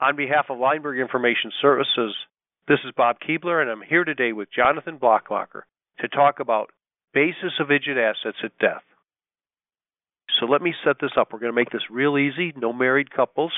On behalf of Leimberg Information Services, this is Bob Keebler, and I'm here today with Jonathan Blattmachr to talk about basis of IDGIT assets at death. So let me set this up. We're going to make this real easy. No married couples.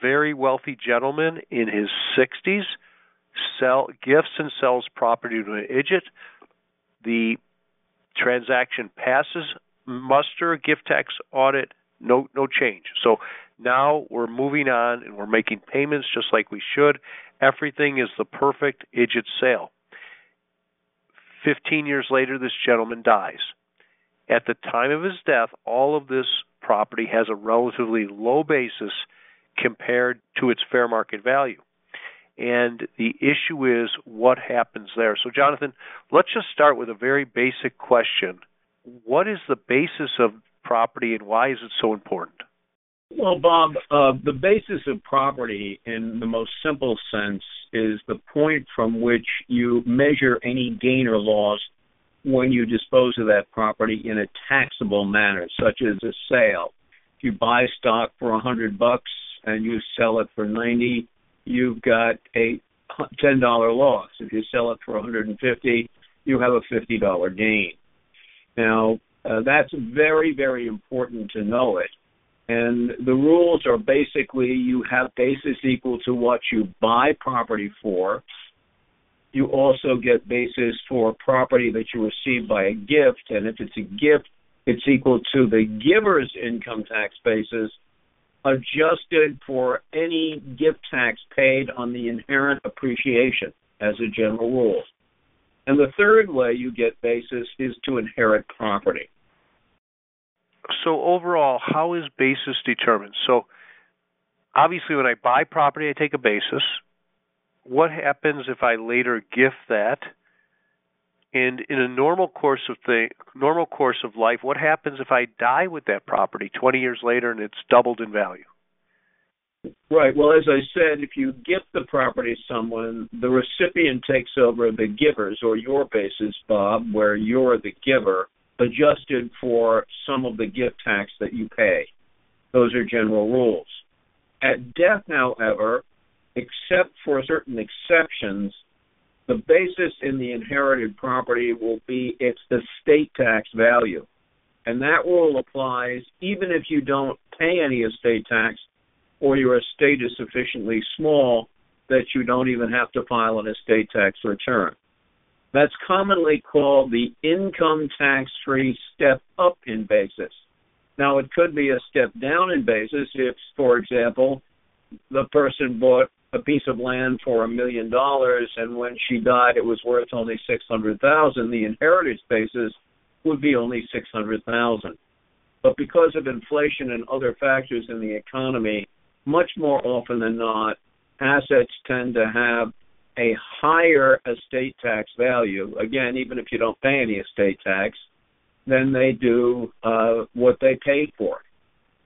Very wealthy gentleman in his 60s sell gifts and sells property to an IDGIT. The transaction passes muster, gift tax audit, no no change. So now we're moving on and we're making payments just like we should. Everything is the perfect IDGIT sale. 15 years later, this gentleman dies. At the time of his death, all of this property has a relatively low basis compared to its fair market value. And the issue is what happens there. So, Jonathan, let's just start with a very basic question. What is the basis of property and why is it so important? Well, Bob, uh, the basis of property in the most simple sense is the point from which you measure any gain or loss when you dispose of that property in a taxable manner, such as a sale. If you buy stock for a hundred bucks and you sell it for ninety, you've got a ten dollar loss. If you sell it for 150, you have a fifty dollar gain. Now, uh, that's very, very important to know it. And the rules are basically you have basis equal to what you buy property for. You also get basis for property that you receive by a gift, and if it's a gift, it's equal to the giver's income tax basis adjusted for any gift tax paid on the inherent appreciation as a general rule. And the third way you get basis is to inherit property so overall, how is basis determined? So obviously, when I buy property, I take a basis. What happens if I later gift that? And in a normal course of the normal course of life, what happens if I die with that property 20 years later and it's doubled in value? Right. Well, as I said, if you gift the property to someone, the recipient takes over the giver's or your basis, Bob, where you're the giver, adjusted for some of the gift tax that you pay. Those are general rules. At death, however, except for certain exceptions, the basis in the inherited property will be its estate tax value. And that rule applies even if you don't pay any estate tax or your estate is sufficiently small that you don't even have to file an estate tax return. That's commonly called the income tax free step up in basis. Now, it could be a step down in basis if, for example, the person bought a piece of land for a million dollars and when she died it was worth only 600,000 the inheritance basis would be only 600,000 but because of inflation and other factors in the economy much more often than not assets tend to have a higher estate tax value, again, even if you don't pay any estate tax, than they do uh, what they paid for.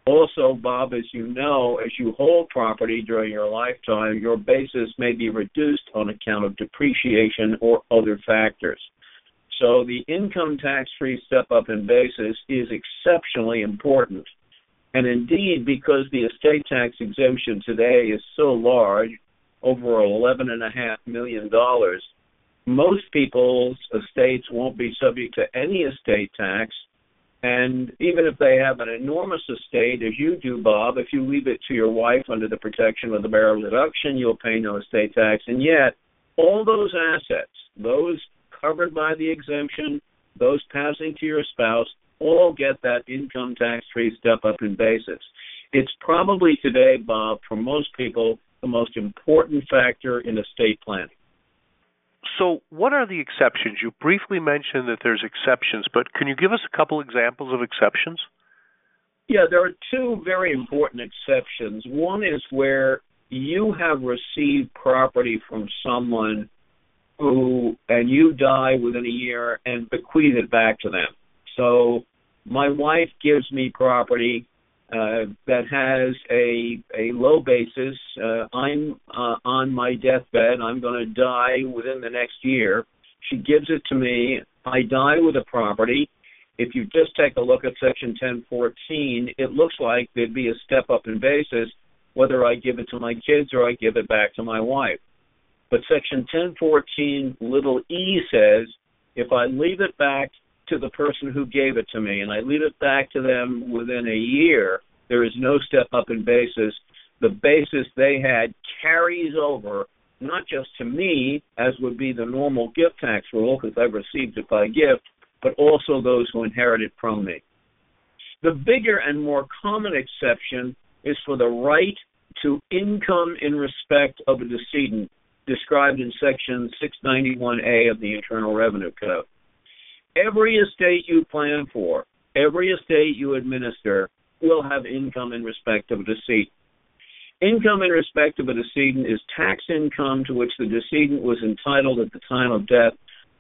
Also, Bob, as you know, as you hold property during your lifetime, your basis may be reduced on account of depreciation or other factors. So the income tax free step up in basis is exceptionally important. And indeed, because the estate tax exemption today is so large, over eleven and a half million dollars, most people's estates won't be subject to any estate tax. And even if they have an enormous estate, as you do, Bob, if you leave it to your wife under the protection of the marital deduction, you'll pay no estate tax. And yet, all those assets, those covered by the exemption, those passing to your spouse, all get that income tax free step up in basis. It's probably today, Bob, for most people, the most important factor in estate planning. So, what are the exceptions? You briefly mentioned that there's exceptions, but can you give us a couple examples of exceptions? Yeah, there are two very important exceptions. One is where you have received property from someone who, and you die within a year and bequeath it back to them. So, my wife gives me property uh, that has a a low basis. Uh, I'm uh, on my deathbed. I'm going to die within the next year. She gives it to me. I die with a property. If you just take a look at Section 1014, it looks like there'd be a step up in basis, whether I give it to my kids or I give it back to my wife. But Section 1014 little e says if I leave it back to the person who gave it to me and I leave it back to them within a year, there is no step up in basis. The basis they had carries over not just to me, as would be the normal gift tax rule, because I received it by gift, but also those who inherit it from me. The bigger and more common exception is for the right to income in respect of a decedent, described in Section 691A of the Internal Revenue Code. Every estate you plan for, every estate you administer, will have income in respect of a decedent. Income in respect of a decedent is tax income to which the decedent was entitled at the time of death,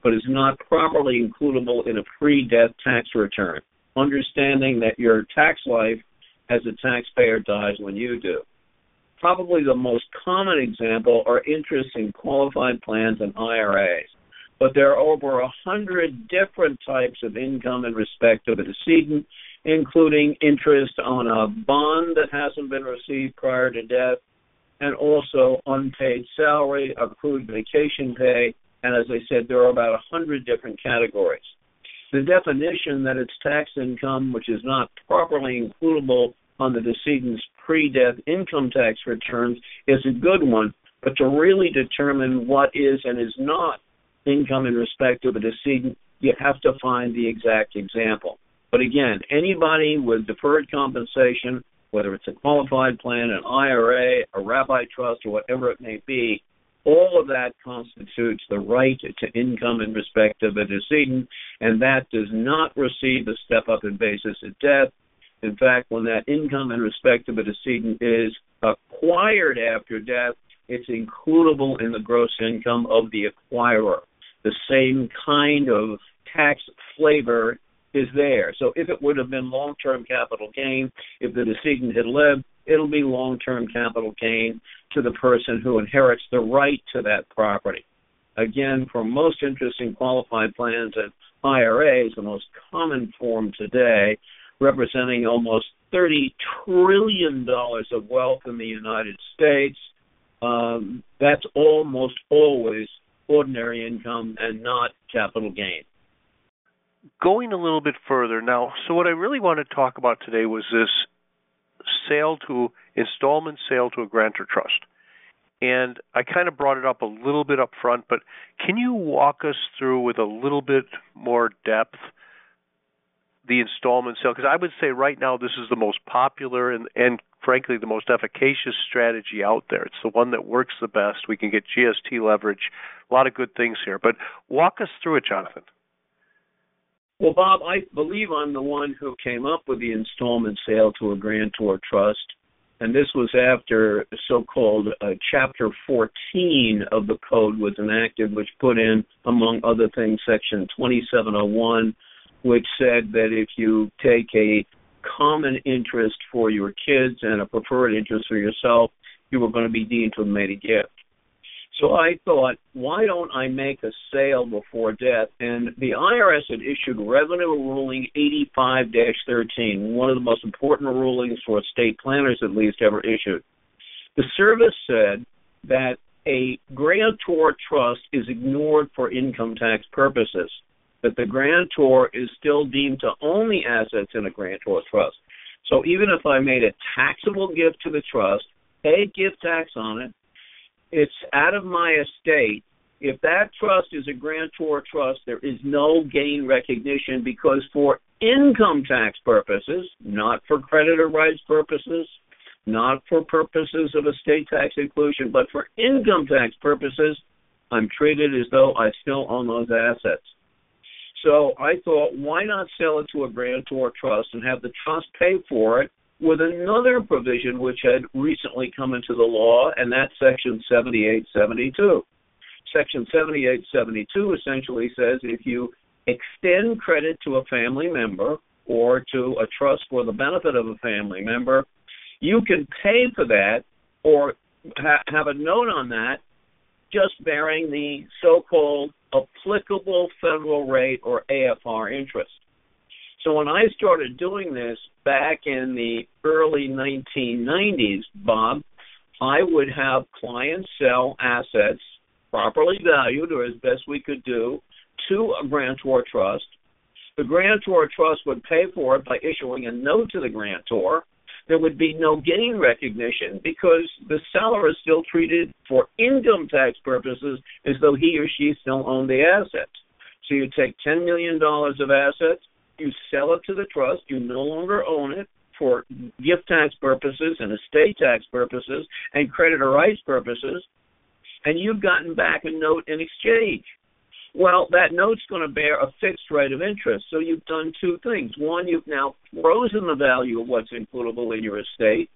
but is not properly includable in a pre death tax return, understanding that your tax life as a taxpayer dies when you do. Probably the most common example are interests in qualified plans and IRAs. But there are over a hundred different types of income in respect of a decedent, including interest on a bond that hasn't been received prior to death, and also unpaid salary, accrued vacation pay, and as I said, there are about a hundred different categories. The definition that it's tax income which is not properly includable on the decedent's pre-death income tax returns is a good one, but to really determine what is and is not income in respect of a decedent, you have to find the exact example. But again, anybody with deferred compensation, whether it's a qualified plan, an IRA, a rabbi trust, or whatever it may be, all of that constitutes the right to income in respect of a decedent, and that does not receive a step up in basis at death. In fact, when that income in respect of a decedent is acquired after death, it's includable in the gross income of the acquirer. The same kind of tax flavor is there. So if it would have been long term capital gain, if the decedent had lived, it'll be long term capital gain to the person who inherits the right to that property. Again, for most interesting qualified plans and IRAs, the most common form today, representing almost $30 trillion of wealth in the United States, um, that's almost always ordinary income and not capital gain going a little bit further now, so what I really want to talk about today was this sale to installment sale to a grantor trust. And I kind of brought it up a little bit up front, but can you walk us through with a little bit more depth the installment sale? Because I would say right now this is the most popular and, and frankly the most efficacious strategy out there. It's the one that works the best. We can get GST leverage, a lot of good things here. But walk us through it, Jonathan. Well, Bob, I believe I'm the one who came up with the installment sale to a grantor trust, and this was after so-called uh, Chapter 14 of the code was enacted, which put in, among other things, Section 2701, which said that if you take a common interest for your kids and a preferred interest for yourself, you were going to be deemed to have made a gift. So I thought, why don't I make a sale before death? And the IRS had issued Revenue Ruling 85-13, one of the most important rulings for estate planners at least ever issued. The service said that a grantor trust is ignored for income tax purposes, that the grantor is still deemed to own the assets in a grantor trust. So even if I made a taxable gift to the trust, paid gift tax on it, it's out of my estate. If that trust is a grantor trust, there is no gain recognition because for income tax purposes, not for creditor rights purposes, not for purposes of estate tax inclusion, but for income tax purposes, I'm treated as though I still own those assets. So I thought, why not sell it to a grantor trust and have the trust pay for it with another provision which had recently come into the law, and that's Section 7872. Section 7872 essentially says if you extend credit to a family member or to a trust for the benefit of a family member, you can pay for that or ha- have a note on that just bearing the so called applicable federal rate or AFR interest. So when I started doing this back in the early 1990s, Bob, I would have clients sell assets properly valued or as best we could do to a grantor trust. The grantor trust would pay for it by issuing a note to the grantor. There would be no gain recognition because the seller is still treated for income tax purposes as though he or she still owned the assets. So you take $10 million of assets, you sell it to the trust, you no longer own it for gift tax purposes and estate tax purposes and creditor rights purposes, and you've gotten back a note in exchange. Well, that note's going to bear a fixed rate of interest. So you've done two things. One, you've now frozen the value of what's includable in your estate,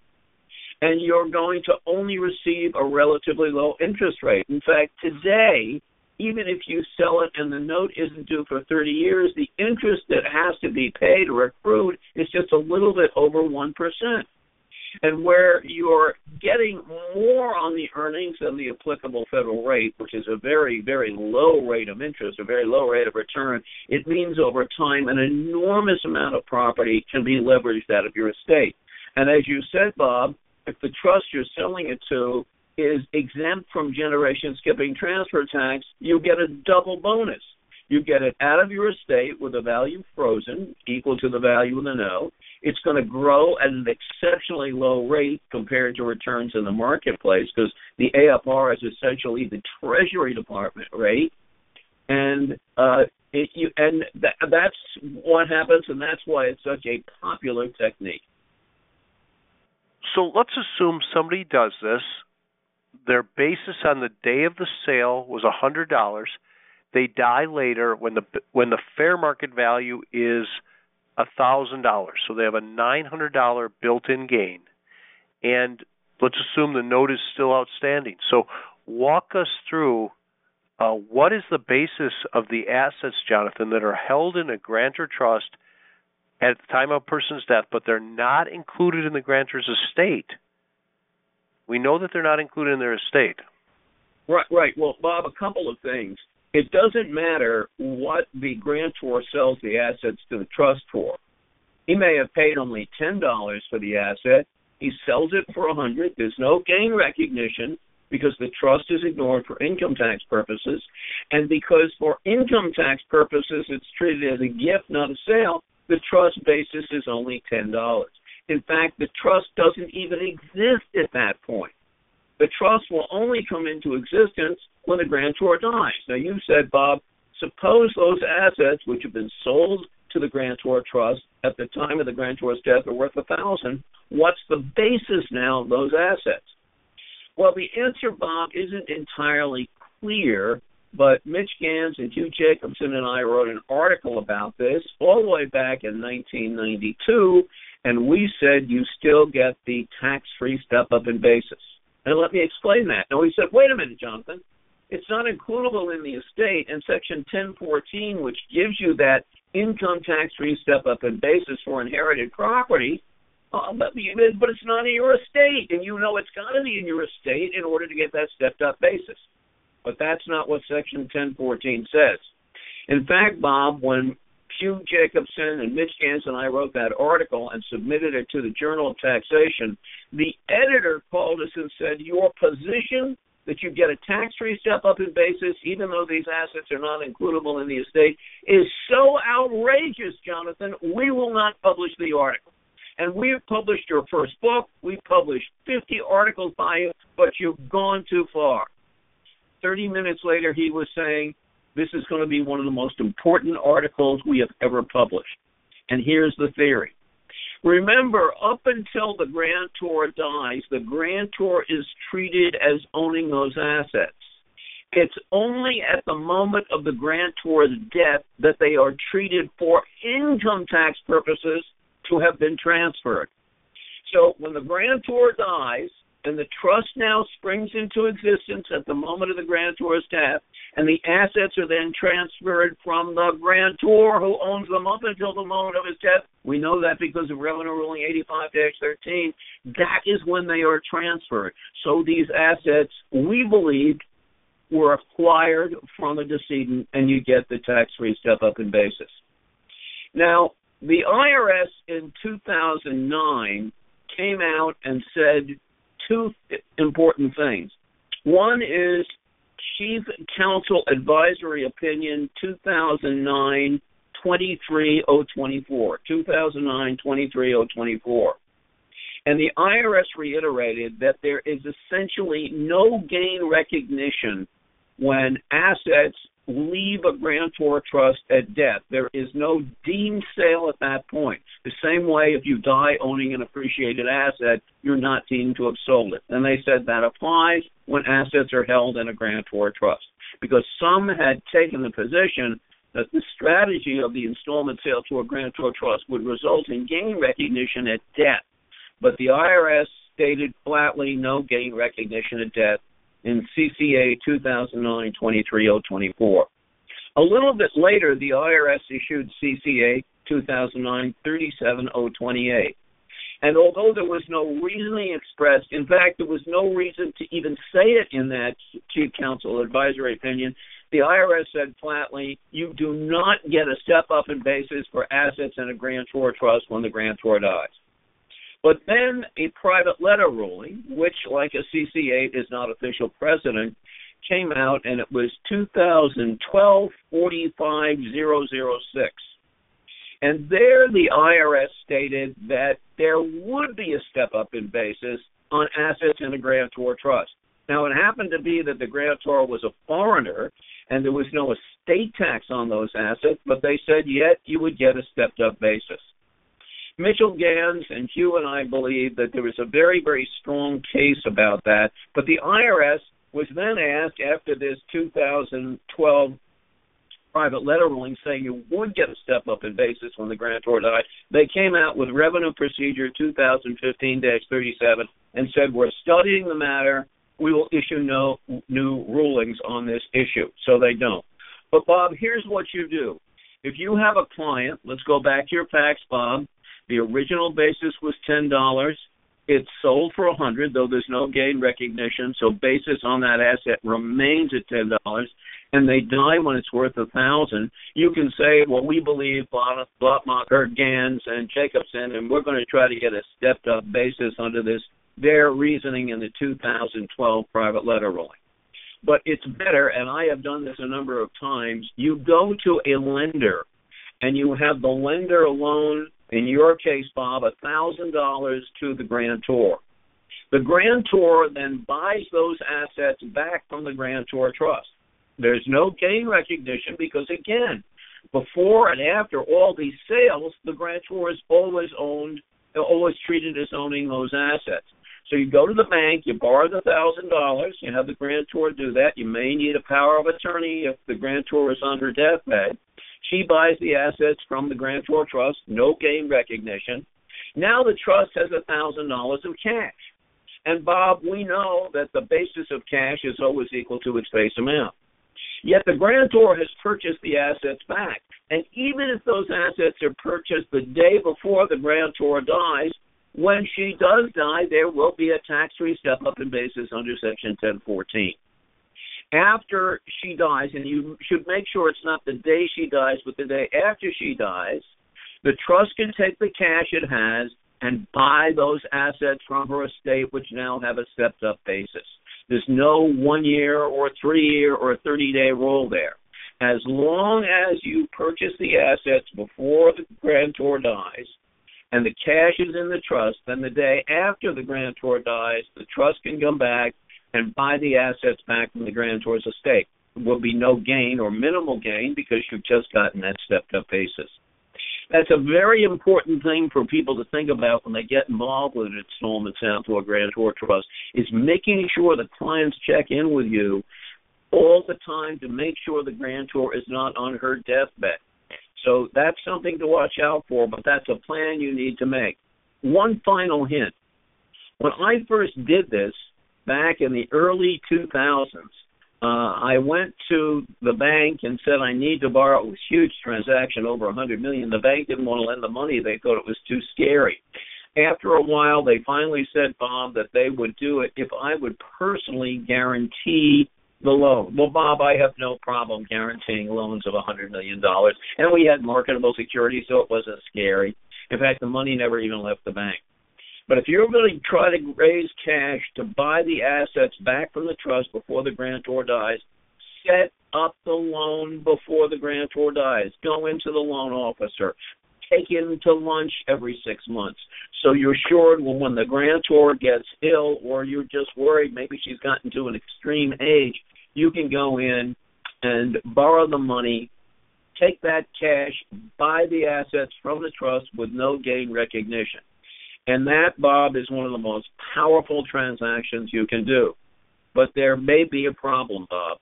and you're going to only receive a relatively low interest rate. In fact, today, even if you sell it and the note isn't due for 30 years, the interest that has to be paid or accrued is just a little bit over 1%. And where you're getting more on the earnings than the applicable federal rate, which is a very, very low rate of interest, a very low rate of return, it means over time an enormous amount of property can be leveraged out of your estate. And as you said, Bob, if the trust you're selling it to is exempt from generation skipping transfer tax, you get a double bonus. You get it out of your estate with a value frozen equal to the value of the note. It's going to grow at an exceptionally low rate compared to returns in the marketplace because the AFR is essentially the Treasury Department rate, and uh, it, you, and that, that's what happens, and that's why it's such a popular technique. So let's assume somebody does this their basis on the day of the sale was a hundred dollars. They die later when the when the fair market value is a thousand dollars. So they have a nine hundred dollar built-in gain, and let's assume the note is still outstanding. So walk us through uh, what is the basis of the assets, Jonathan, that are held in a grantor trust at the time of a person's death, but they're not included in the grantor's estate we know that they're not included in their estate. Right, right. Well, Bob, a couple of things. It doesn't matter what the grantor sells the assets to the trust for. He may have paid only ten dollars for the asset. He sells it for a hundred. There's no gain recognition because the trust is ignored for income tax purposes, and because for income tax purposes it's treated as a gift, not a sale. The trust basis is only ten dollars. In fact, the trust doesn't even exist at that point. The trust will only come into existence when the grantor dies. Now, you said, Bob, suppose those assets, which have been sold to the grantor trust at the time of the grantor's death, are worth a thousand. What's the basis now of those assets? Well, the answer, Bob, isn't entirely clear, but Mitch Gans and Hugh Jacobson and I wrote an article about this all the way back in 1992, and we said you still get the tax-free step-up in basis. And let me explain that. Now, he said, wait a minute, Jonathan. It's not includable in the estate, and Section 1014, which gives you that income tax-free step-up in basis for inherited property, uh, but, but it's not in your estate, and you know it's got to be in your estate in order to get that stepped-up basis. But that's not what Section 1014 says. In fact, Bob, when Hugh Jacobson and Mitch Gans and I wrote that article and submitted it to the Journal of Taxation, the editor called us and said, Your position that you get a tax free step up in basis, even though these assets are not includable in the estate, is so outrageous, Jonathan, we will not publish the article. And we've published your first book, we've published 50 articles by you, but you've gone too far. 30 minutes later, he was saying, This is going to be one of the most important articles we have ever published. And here's the theory. Remember, up until the grantor dies, the grantor is treated as owning those assets. It's only at the moment of the grantor's death that they are treated for income tax purposes to have been transferred. So when the grantor dies, and the trust now springs into existence at the moment of the grantor's death, and the assets are then transferred from the grantor who owns them up until the moment of his death. We know that because of Revenue Ruling 85-13. That is when they are transferred. So these assets, we believe, were acquired from the decedent, and you get the tax-free step-up in basis. Now, the IRS in 2009 came out and said two important things. One is Chief Counsel Advisory Opinion 2009 23024. 2009 23024. And the IRS reiterated that there is essentially no gain recognition when assets leave a grantor trust at death. There is no deemed sale at that point. The same way if you die owning an appreciated asset, you're not deemed to have sold it. And they said that applies when assets are held in a grantor trust. Because some had taken the position that the strategy of the installment sale to a grantor trust would result in gain recognition at death. But the IRS stated flatly no gain recognition at death in CCA 2009-23024. A little bit later, the IRS issued CCA 2009-37028. And although there was no reasoning expressed, in fact, there was no reason to even say it in that Chief Counsel advisory opinion, the IRS said flatly, you do not get a step up in basis for assets in a grantor trust when the grantor dies. But then a private letter ruling, which, like a CCA, is not official precedent, came out, and it was 2012 45006. And there the IRS stated that there would be a step up in basis on assets in a grantor trust. Now, it happened to be that the grantor was a foreigner and there was no estate tax on those assets, but they said yet you would get a stepped up basis. Mitchell Gans and Hugh and I believe that there was a very, very strong case about that. But the IRS was then asked after this 2012 private letter ruling saying you would get a step up in basis when the grantor died. They came out with Revenue Procedure 2015 37 and said, We're studying the matter. We will issue no new rulings on this issue. So they don't. But, Bob, here's what you do. If you have a client, let's go back to your facts, Bob. The original basis was ten dollars. It's sold for a hundred, though there's no gain recognition, so basis on that asset remains at ten dollars. And they die when it's worth a thousand. You can say, well, we believe Blattmachr, Gans, and Jacobson, and we're going to try to get a stepped-up basis under this. Their reasoning in the 2012 private letter ruling. But it's better, and I have done this a number of times. You go to a lender, and you have the lender loan in your case, Bob, a thousand dollars to the grantor. The grantor then buys those assets back from the grantor trust. There's no gain recognition because again, before and after all these sales, the grantor is always owned, always treated as owning those assets. So you go to the bank, you borrow the thousand dollars, you have the grantor do that. You may need a power of attorney if the grantor is on her deathbed. She buys the assets from the grantor trust, no gain recognition. Now the trust has a thousand dollars of cash. And Bob, we know that the basis of cash is always equal to its face amount. Yet the grantor has purchased the assets back. And even if those assets are purchased the day before the grantor dies, when she does die, there will be a tax free step up in basis under Section 1014 after she dies, and you should make sure it's not the day she dies, but the day after she dies, the trust can take the cash it has and buy those assets from her estate, which now have a stepped up basis. There's no one year or three year or 30 day rule there. As long as you purchase the assets before the grantor dies, and the cash is in the trust, then the day after the grantor dies, the trust can come back and buy the assets back from the grantor's estate. There will be no gain or minimal gain because you've just gotten that stepped up basis. That's a very important thing for people to think about when they get involved with an installment sale to a grantor trust is making sure the clients check in with you all the time to make sure the grantor is not on her deathbed. So that's something to watch out for, but that's a plan you need to make. One final hint. When I first did this, back in the early 2000s, uh, I went to the bank and said I need to borrow. It was a huge transaction, over a hundred million. The bank didn't want to lend the money; they thought it was too scary. After a while, they finally said, Bob, that they would do it if I would personally guarantee the loan. Well, Bob, I have no problem guaranteeing loans of a $100 million. And we had marketable securities, so it wasn't scary. In fact, the money never even left the bank. But if you're really trying to raise cash to buy the assets back from the trust before the grantor dies, set up the loan before the grantor dies. Go into the loan officer. Take him to lunch every six months. So you're sure when the grantor gets ill or you're just worried maybe she's gotten to an extreme age, you can go in and borrow the money, take that cash, buy the assets from the trust with no gain recognition. And that, Bob, is one of the most powerful transactions you can do. But there may be a problem, Bob.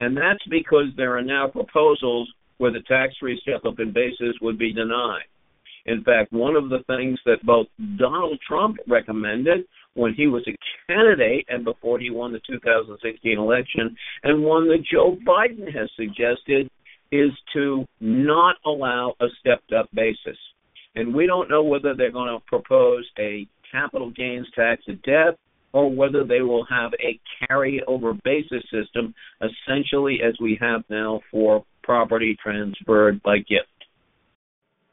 And that's because there are now proposals where the tax free in basis would be denied. In fact, one of the things that both Donald Trump recommended when he was a candidate and before he won the 2016 election, and one that Joe Biden has suggested, is to not allow a stepped up basis and we don't know whether they're going to propose a capital gains tax at death or whether they will have a carry-over basis system, essentially as we have now for property transferred by gift.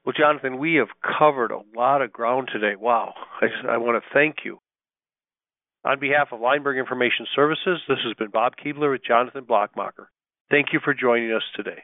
Well, Jonathan, we have covered a lot of ground today. Wow. I, I want to thank you. On behalf of Leimberg Information Services, this has been Bob Keebler with Jonathan Blattmachr. Thank you for joining us today.